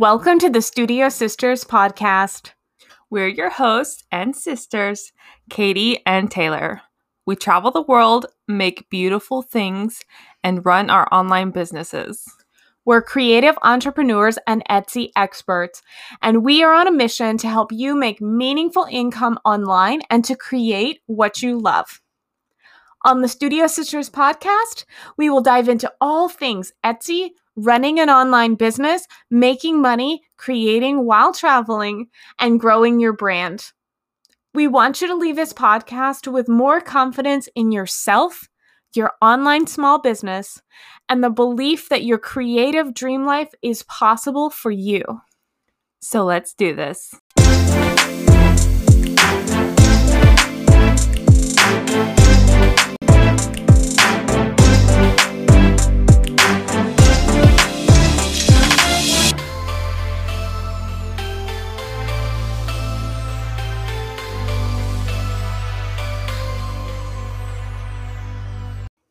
Welcome to the Studio Sisters podcast. We're your hosts and sisters, Katie and Taylor. We travel the world, make beautiful things, and run our online businesses. We're creative entrepreneurs and Etsy experts, and we are on a mission to help you make meaningful income online and to create what you love. On the Studio Sisters podcast, we will dive into all things Etsy, running an online business, making money, creating while traveling, and growing your brand. We want you to leave this podcast with more confidence in yourself, your online small business, and the belief that your creative dream life is possible for you. So let's do this.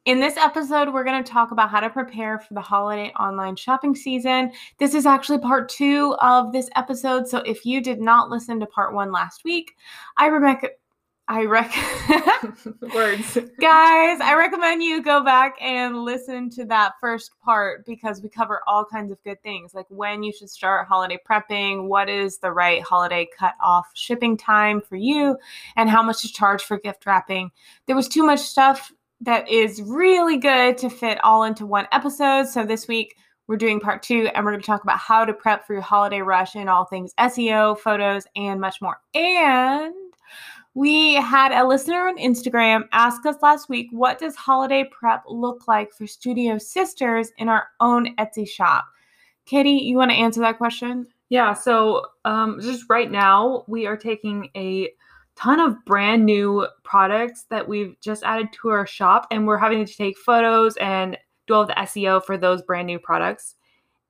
In this episode, we're going to talk about how to prepare for the holiday online shopping season. This is actually part two of this episode. So if you did not listen to part one last week, I recommend. I rec words. Guys, I recommend you go back and listen to that first part because we cover all kinds of good things like when you should start holiday prepping, what is the right holiday cut off shipping time for you, and how much to charge for gift wrapping. There was too much stuff that is really good to fit all into one episode. So this week we're doing part two and we're going to talk about how to prep for your holiday rush and all things SEO, photos, and much more. And we had a listener on Instagram ask us last week, what does holiday prep look like for Studio Sisters in our own Etsy shop? Katie, you want to answer that question? Yeah, so um, just right now, we are taking a ton of brand new products that we've just added to our shop and we're having to take photos and do all the SEO for those brand new products.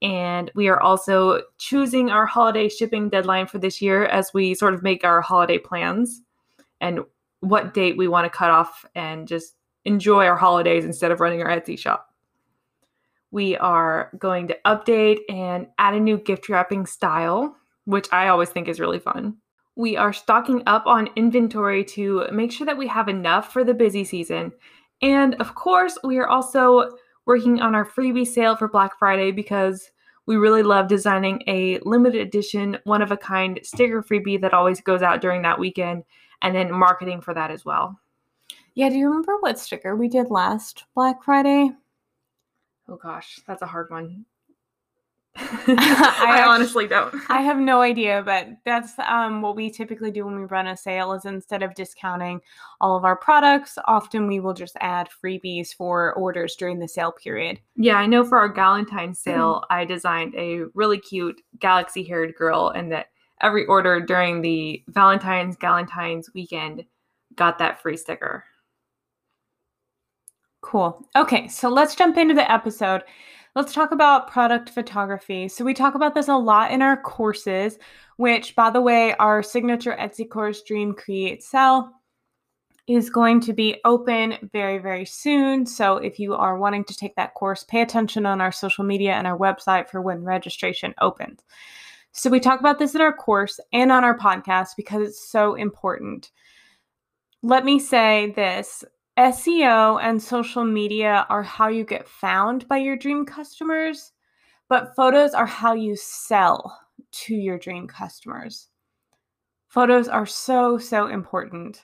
And we are also choosing our holiday shipping deadline for this year as we sort of make our holiday plans and what date we want to cut off and just enjoy our holidays instead of running our Etsy shop. We are going to update and add a new gift wrapping style, which I always think is really fun we are stocking up on inventory to make sure that we have enough for the busy season. And of course, we are also working on our freebie sale for Black Friday because we really love designing a limited edition, one of a kind sticker freebie that always goes out during that weekend and then marketing for that as well. Yeah, do you remember what sticker we did last Black Friday? Oh gosh, that's a hard one. I, I honestly don't. I have no idea, but that's um, what we typically do when we run a sale. Is instead of discounting all of our products, often we will just add freebies for orders during the sale period. Yeah, I know for our Valentine's sale, I designed a really cute galaxy-haired girl, and that every order during the Valentine's Galentine's weekend got that free sticker. Cool. Okay, so let's jump into the episode. Let's talk about product photography. So, we talk about this a lot in our courses, which, by the way, our signature Etsy course, Dream Create Sell, is going to be open very, very soon. So, if you are wanting to take that course, pay attention on our social media and our website for when registration opens. So, we talk about this in our course and on our podcast because it's so important. Let me say this SEO and social media are how you get found by your dream customers, but photos are how you sell to your dream customers. Photos are so, so important.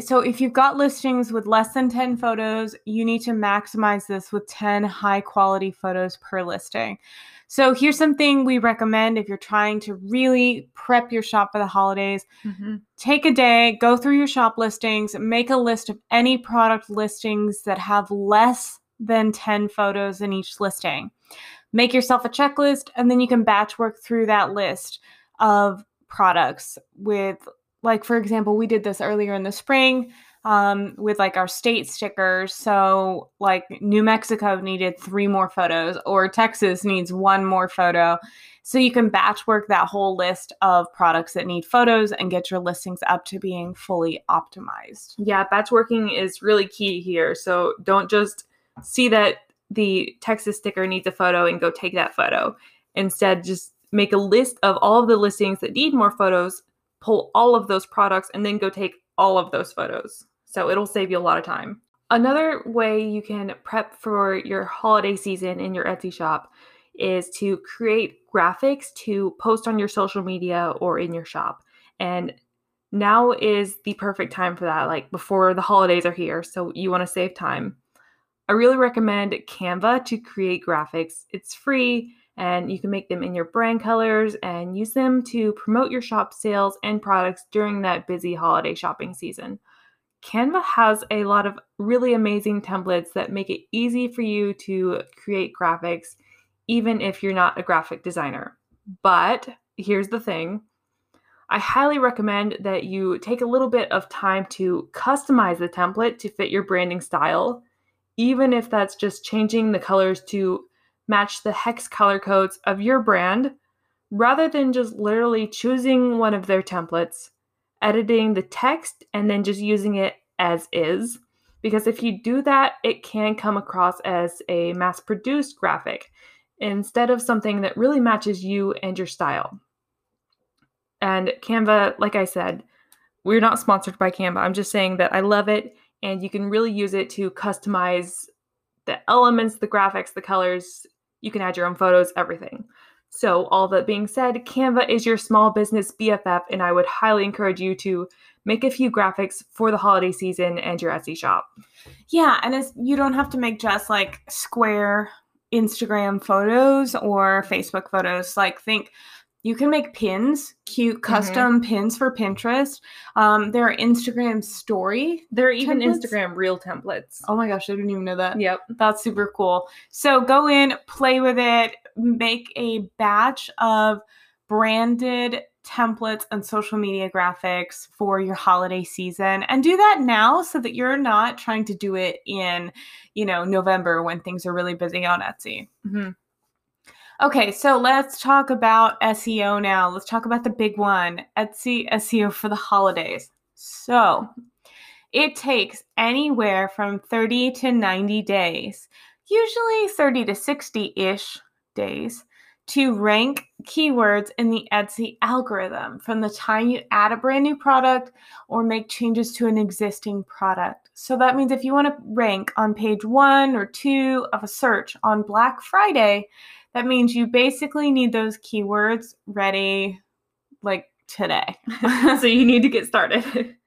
So, if you've got listings with less than 10 photos, you need to maximize this with 10 high quality photos per listing. So here's something we recommend if you're trying to really prep your shop for the holidays. Mm-hmm. Take a day, go through your shop listings, make a list of any product listings that have less than 10 photos in each listing. Make yourself a checklist, and then you can batch work through that list of products with, like, for example, we did this earlier in the spring um, with like our state stickers. So, like New Mexico needed three more photos, or Texas needs one more photo. So, you can batch work that whole list of products that need photos and get your listings up to being fully optimized. Yeah, batch working is really key here. So, don't just see that the Texas sticker needs a photo and go take that photo. Instead, just make a list of all of the listings that need more photos, pull all of those products, and then go take all of those photos. So it'll save you a lot of time. Another way you can prep for your holiday season in your Etsy shop is to create graphics to post on your social media or in your shop. And now is the perfect time for that, like before the holidays are here. So you want to save time. I really recommend Canva to create graphics. It's free and you can make them in your brand colors and use them to promote your shop sales and products during that busy holiday shopping season. Canva has a lot of really amazing templates that make it easy for you to create graphics, even if you're not a graphic designer. But here's the thing I highly recommend that you take a little bit of time to customize the template to fit your branding style, even if that's just changing the colors to match the hex color codes of your brand, rather than just literally choosing one of their templates, editing the text, and then just using it as is. Because if you do that, it can come across as a mass produced graphic instead of something that really matches you and your style. And Canva, like I said, we're not sponsored by Canva. I'm just saying that I love it and you can really use it to customize the elements, the graphics, the colors. You can add your own photos, everything. So, all that being said, Canva is your small business BFF, and I would highly encourage you to make a few graphics for the holiday season and your Etsy shop. Yeah, and it's, you don't have to make just like square Instagram photos or Facebook photos. Like, think you can make pins, cute mm-hmm. custom mm-hmm. pins for Pinterest. Um, there are Instagram story. There are even templates. Instagram reel templates. Oh my gosh, I didn't even know that. Yep. That's super cool. So go in, play with it, make a batch of branded templates and social media graphics for your holiday season and do that now so that you're not trying to do it in you know november when things are really busy on etsy mm-hmm. Okay so let's talk about seo now let's talk about the big one etsy seo for the holidays so it takes anywhere from 30 to 90 days usually 30 to 60 ish days to rank keywords in the Etsy algorithm from the time you add a brand new product or make changes to an existing product. So that means if you want to rank on page one or two of a search on Black Friday, that means you basically need those keywords ready like today. so you need to get started.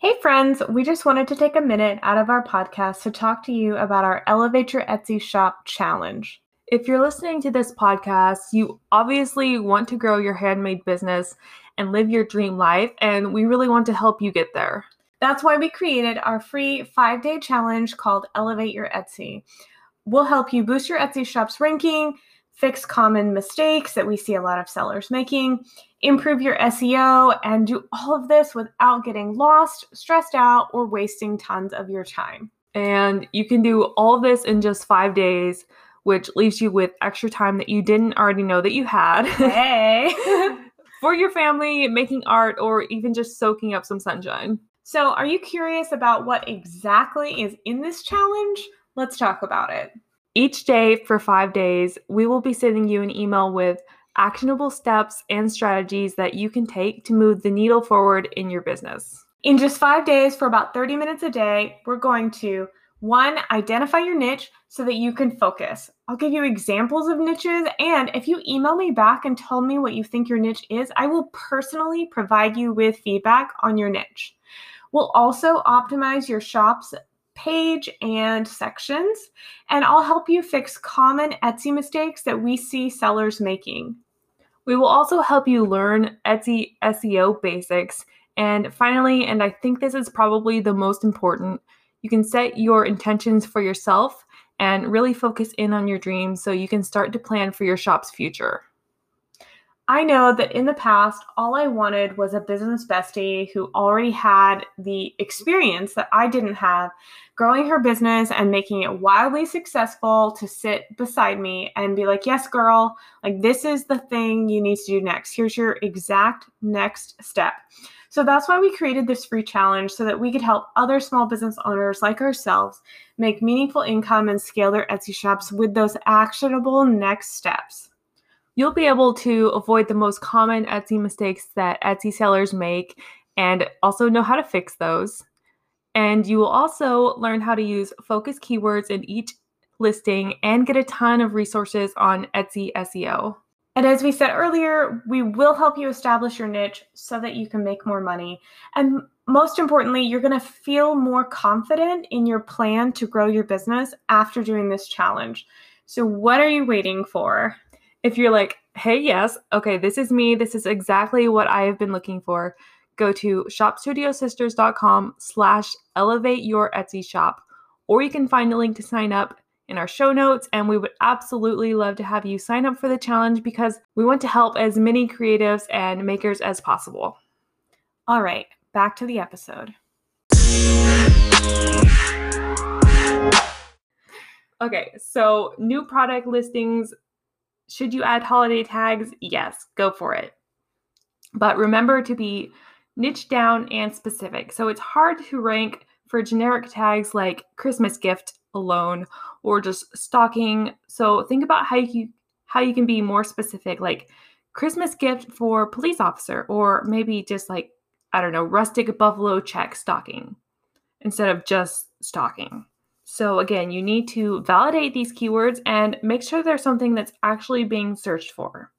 Hey, friends, we just wanted to take a minute out of our podcast to talk to you about our Elevate Your Etsy Shop challenge. If you're listening to this podcast, you obviously want to grow your handmade business and live your dream life, and we really want to help you get there. That's why we created our free five day challenge called Elevate Your Etsy. We'll help you boost your Etsy shop's ranking, fix common mistakes that we see a lot of sellers making, improve your SEO, and do all of this without getting lost, stressed out, or wasting tons of your time. And you can do all this in just five days, which leaves you with extra time that you didn't already know that you had. Hey! for your family, making art, or even just soaking up some sunshine. So, are you curious about what exactly is in this challenge? Let's talk about it. Each day for five days, we will be sending you an email with actionable steps and strategies that you can take to move the needle forward in your business. In just five days, for about 30 minutes a day, we're going to one, identify your niche so that you can focus. I'll give you examples of niches, and if you email me back and tell me what you think your niche is, I will personally provide you with feedback on your niche. We'll also optimize your shop's page and sections, and I'll help you fix common Etsy mistakes that we see sellers making. We will also help you learn Etsy SEO basics. And finally, and I think this is probably the most important, you can set your intentions for yourself and really focus in on your dreams so you can start to plan for your shop's future. I know that in the past, all I wanted was a business bestie who already had the experience that I didn't have, growing her business and making it wildly successful to sit beside me and be like, yes, girl, like this is the thing you need to do next. Here's your exact next step. So that's why we created this free challenge so that we could help other small business owners like ourselves make meaningful income and scale their Etsy shops with those actionable next steps. You'll be able to avoid the most common Etsy mistakes that Etsy sellers make and also know how to fix those. And you will also learn how to use focus keywords in each listing and get a ton of resources on Etsy SEO. And as we said earlier, we will help you establish your niche so that you can make more money. And most importantly, you're going to feel more confident in your plan to grow your business after doing this challenge. So, what are you waiting for? If you're like, hey, yes, okay, this is me, this is exactly what I have been looking for, go to shopstudiosisters.com slash elevate your Etsy shop, or you can find a link to sign up in our show notes. And we would absolutely love to have you sign up for the challenge because we want to help as many creatives and makers as possible. All right, back to the episode. Okay, so new product listings. Should you add holiday tags? Yes, go for it. But remember to be niche down and specific. So it's hard to rank for generic tags like Christmas gift alone or just stocking. So think about how you how you can be more specific like Christmas gift for police officer or maybe just like I don't know, rustic buffalo check stocking instead of just stocking. So again, you need to validate these keywords and make sure there's something that's actually being searched for.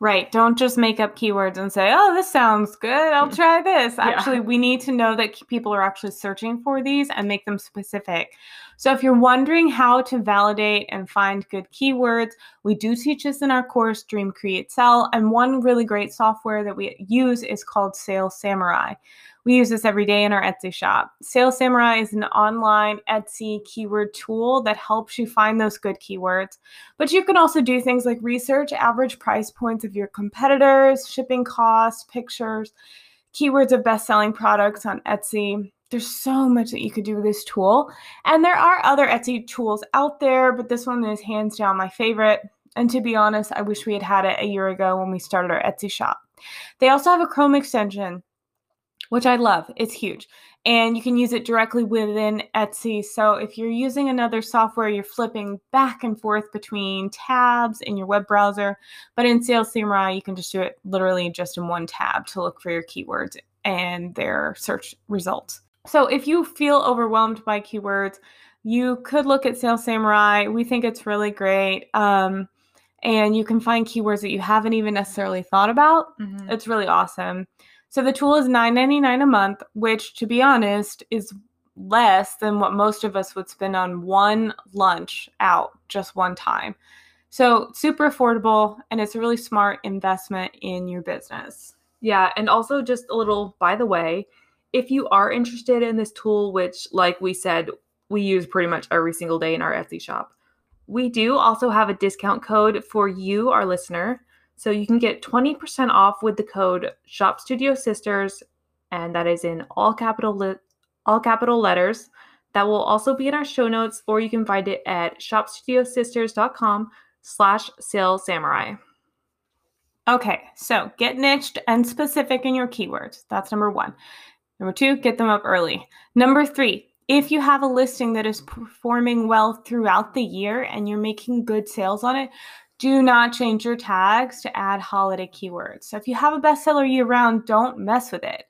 Right. Don't just make up keywords and say, oh, this sounds good. I'll mm. try this. Actually, yeah. we need to know that people are actually searching for these and make them specific. So, if you're wondering how to validate and find good keywords, we do teach this in our course, Dream Create Sell. And one really great software that we use is called Sales Samurai. We use this every day in our Etsy shop. Sales Samurai is an online Etsy keyword tool that helps you find those good keywords. But you can also do things like research average price points of your competitors, shipping costs, pictures, keywords of best selling products on Etsy. There's so much that you could do with this tool. And there are other Etsy tools out there, but this one is hands down my favorite. And to be honest, I wish we had had it a year ago when we started our Etsy shop. They also have a Chrome extension which I love. It's huge. And you can use it directly within Etsy. So if you're using another software, you're flipping back and forth between tabs in your web browser. But in Sales Samurai, you can just do it literally just in one tab to look for your keywords and their search results. So if you feel overwhelmed by keywords, you could look at Sales Samurai. We think it's really great. Um, and you can find keywords that you haven't even necessarily thought about. Mm-hmm. It's really awesome. So the tool is $9.99 a month, which to be honest is less than what most of us would spend on one lunch out just one time. So super affordable and it's a really smart investment in your business. Yeah, and also just a little by the way, if you are interested in this tool which like we said we use pretty much every single day in our Etsy shop, we do also have a discount code for you our listener so you can get 20% off with the code Shop Studio Sisters, and that is in all capital li- all capital letters. That will also be in our show notes, or you can find it at shopstudiosisters.com slash sales samurai. Okay, so get niched and specific in your keywords. That's number one. Number two, get them up early. Number three, if you have a listing that is performing well throughout the year and you're making good sales on it, do not change your tags to add holiday keywords. So if you have a bestseller year round, don't mess with it.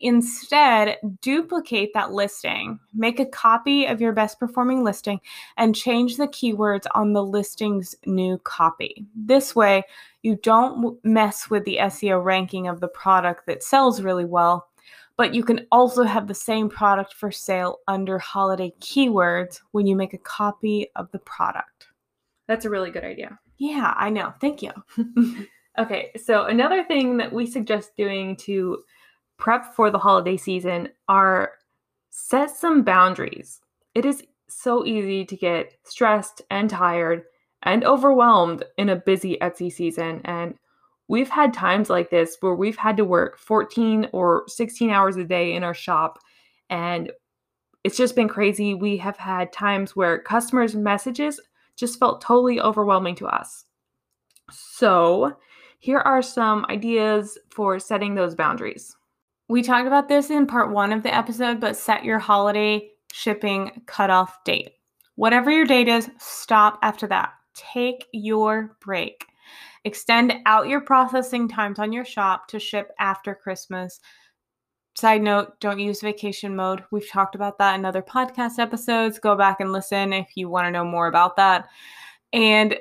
Instead, duplicate that listing, make a copy of your best performing listing, and change the keywords on the listing's new copy. This way, you don't mess with the SEO ranking of the product that sells really well, but you can also have the same product for sale under holiday keywords when you make a copy of the product. That's a really good idea. Yeah, I know. Thank you. okay, so another thing that we suggest doing to prep for the holiday season are set some boundaries. It is so easy to get stressed and tired and overwhelmed in a busy Etsy season. And we've had times like this where we've had to work 14 or 16 hours a day in our shop. And it's just been crazy. We have had times where customers' messages just felt totally overwhelming to us. So, here are some ideas for setting those boundaries. We talked about this in part one of the episode, but set your holiday shipping cutoff date. Whatever your date is, stop after that. Take your break. Extend out your processing times on your shop to ship after Christmas. Side note, don't use vacation mode. We've talked about that in other podcast episodes. Go back and listen if you want to know more about that. And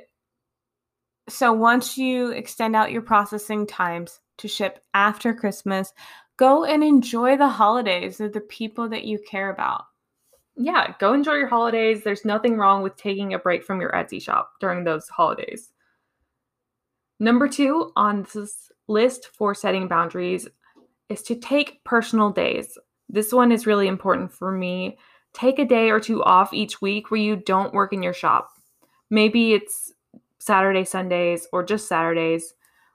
so once you extend out your processing times to ship after Christmas, go and enjoy the holidays with the people that you care about. Yeah, go enjoy your holidays. There's nothing wrong with taking a break from your Etsy shop during those holidays. Number two on this list for setting boundaries is to take personal days. This one is really important for me. Take a day or two off each week where you don't work in your shop. Maybe it's Saturday, Sundays, or just Saturdays,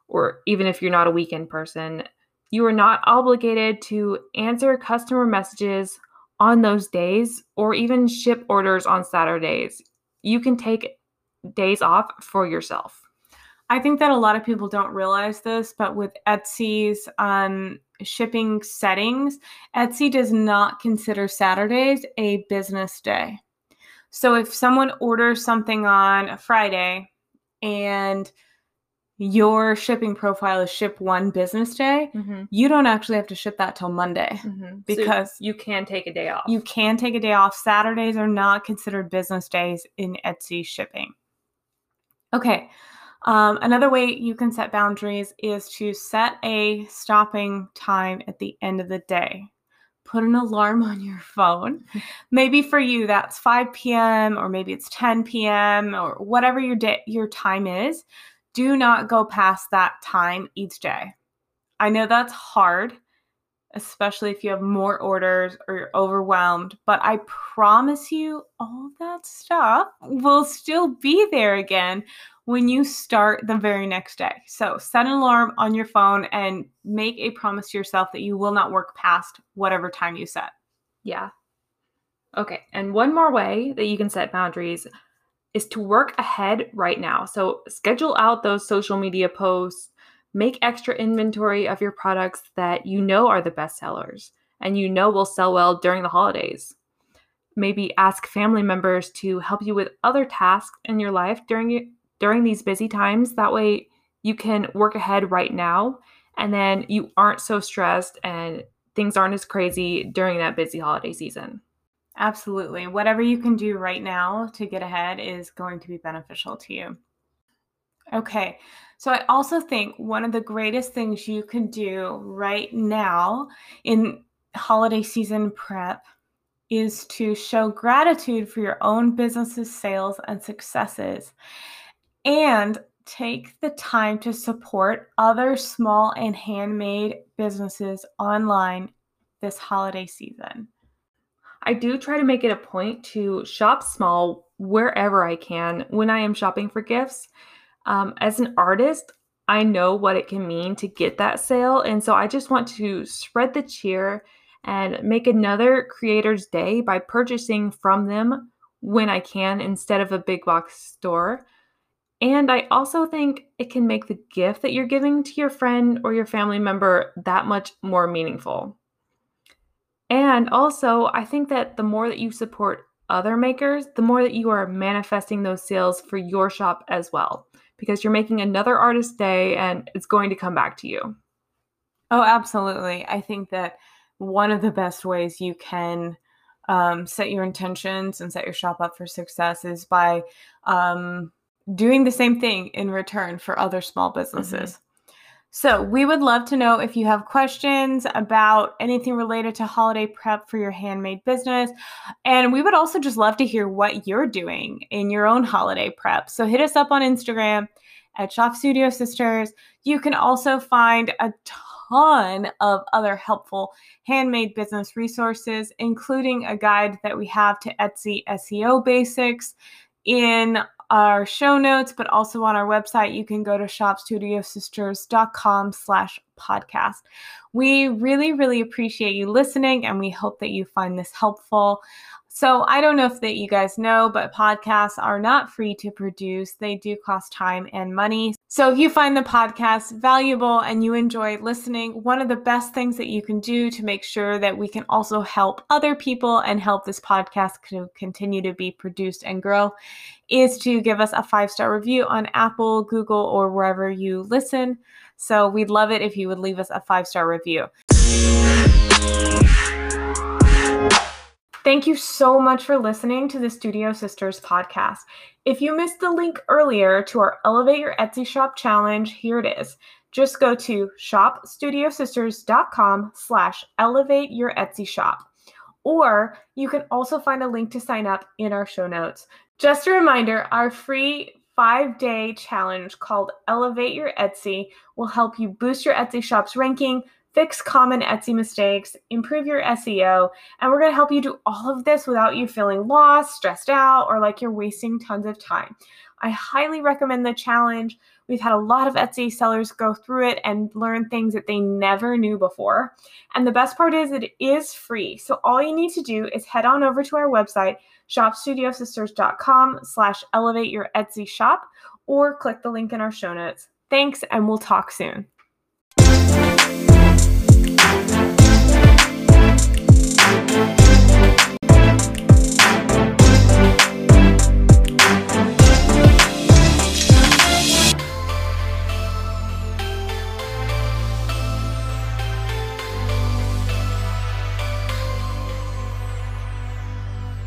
or even if you're not a weekend person. You are not obligated to answer customer messages on those days or even ship orders on Saturdays. You can take days off for yourself. I think that a lot of people don't realize this, but with Etsy's um, shipping settings, Etsy does not consider Saturdays a business day. So if someone orders something on a Friday and your shipping profile is ship one business day, mm-hmm. you don't actually have to ship that till Monday mm-hmm. because so you can take a day off. You can take a day off. Saturdays are not considered business days in Etsy shipping. Okay. Um, another way you can set boundaries is to set a stopping time at the end of the day. Put an alarm on your phone. maybe for you that's 5 p.m. or maybe it's 10 p.m. or whatever your day your time is do not go past that time each day. I know that's hard, especially if you have more orders or you're overwhelmed, but I promise you all that stuff will still be there again when you start the very next day. So set an alarm on your phone and make a promise to yourself that you will not work past whatever time you set. Yeah. Okay. And one more way that you can set boundaries is to work ahead right now. So schedule out those social media posts, make extra inventory of your products that you know are the best sellers and you know will sell well during the holidays. Maybe ask family members to help you with other tasks in your life during during these busy times. That way you can work ahead right now and then you aren't so stressed and things aren't as crazy during that busy holiday season. Absolutely. Whatever you can do right now to get ahead is going to be beneficial to you. Okay. So I also think one of the greatest things you can do right now in holiday season prep is to show gratitude for your own business's sales and successes and take the time to support other small and handmade businesses online this holiday season. I do try to make it a point to shop small wherever I can when I am shopping for gifts. Um, as an artist, I know what it can mean to get that sale. And so I just want to spread the cheer and make another creator's day by purchasing from them when I can instead of a big box store. And I also think it can make the gift that you're giving to your friend or your family member that much more meaningful. And also, I think that the more that you support other makers, the more that you are manifesting those sales for your shop as well, because you're making another artist day and it's going to come back to you. Oh, absolutely. I think that one of the best ways you can um, set your intentions and set your shop up for success is by um, doing the same thing in return for other small businesses. Mm-hmm. So, we would love to know if you have questions about anything related to holiday prep for your handmade business. And we would also just love to hear what you're doing in your own holiday prep. So, hit us up on Instagram at Shop Studio Sisters. You can also find a ton of other helpful handmade business resources, including a guide that we have to Etsy SEO basics in our show notes, but also on our website, you can go to shopstudiosisters.com slash podcast. We really, really appreciate you listening and we hope that you find this helpful. So I don't know if that you guys know, but podcasts are not free to produce. They do cost time and money. So if you find the podcast valuable and you enjoy listening, one of the best things that you can do to make sure that we can also help other people and help this podcast to continue to be produced and grow is to give us a five star review on Apple, Google, or wherever you listen. So we'd love it if you would leave us a five star review. Thank you so much for listening to the Studio Sisters podcast. If you missed the link earlier to our Elevate Your Etsy Shop challenge, here it is. Just go to shopstudiosisters.com slash elevate your Etsy shop. Or you can also find a link to sign up in our show notes. Just a reminder, our free five day challenge called Elevate Your Etsy will help you boost your Etsy shop's ranking, fix common Etsy mistakes, improve your SEO, and we're going to help you do all of this without you feeling lost, stressed out, or like you're wasting tons of time. I highly recommend the challenge. We've had a lot of Etsy sellers go through it and learn things that they never knew before. And the best part is it is free. So all you need to do is head on over to our website, shopstudiosisters.com slash elevate your Etsy shop, or click the link in our show notes. Thanks, and we'll talk soon.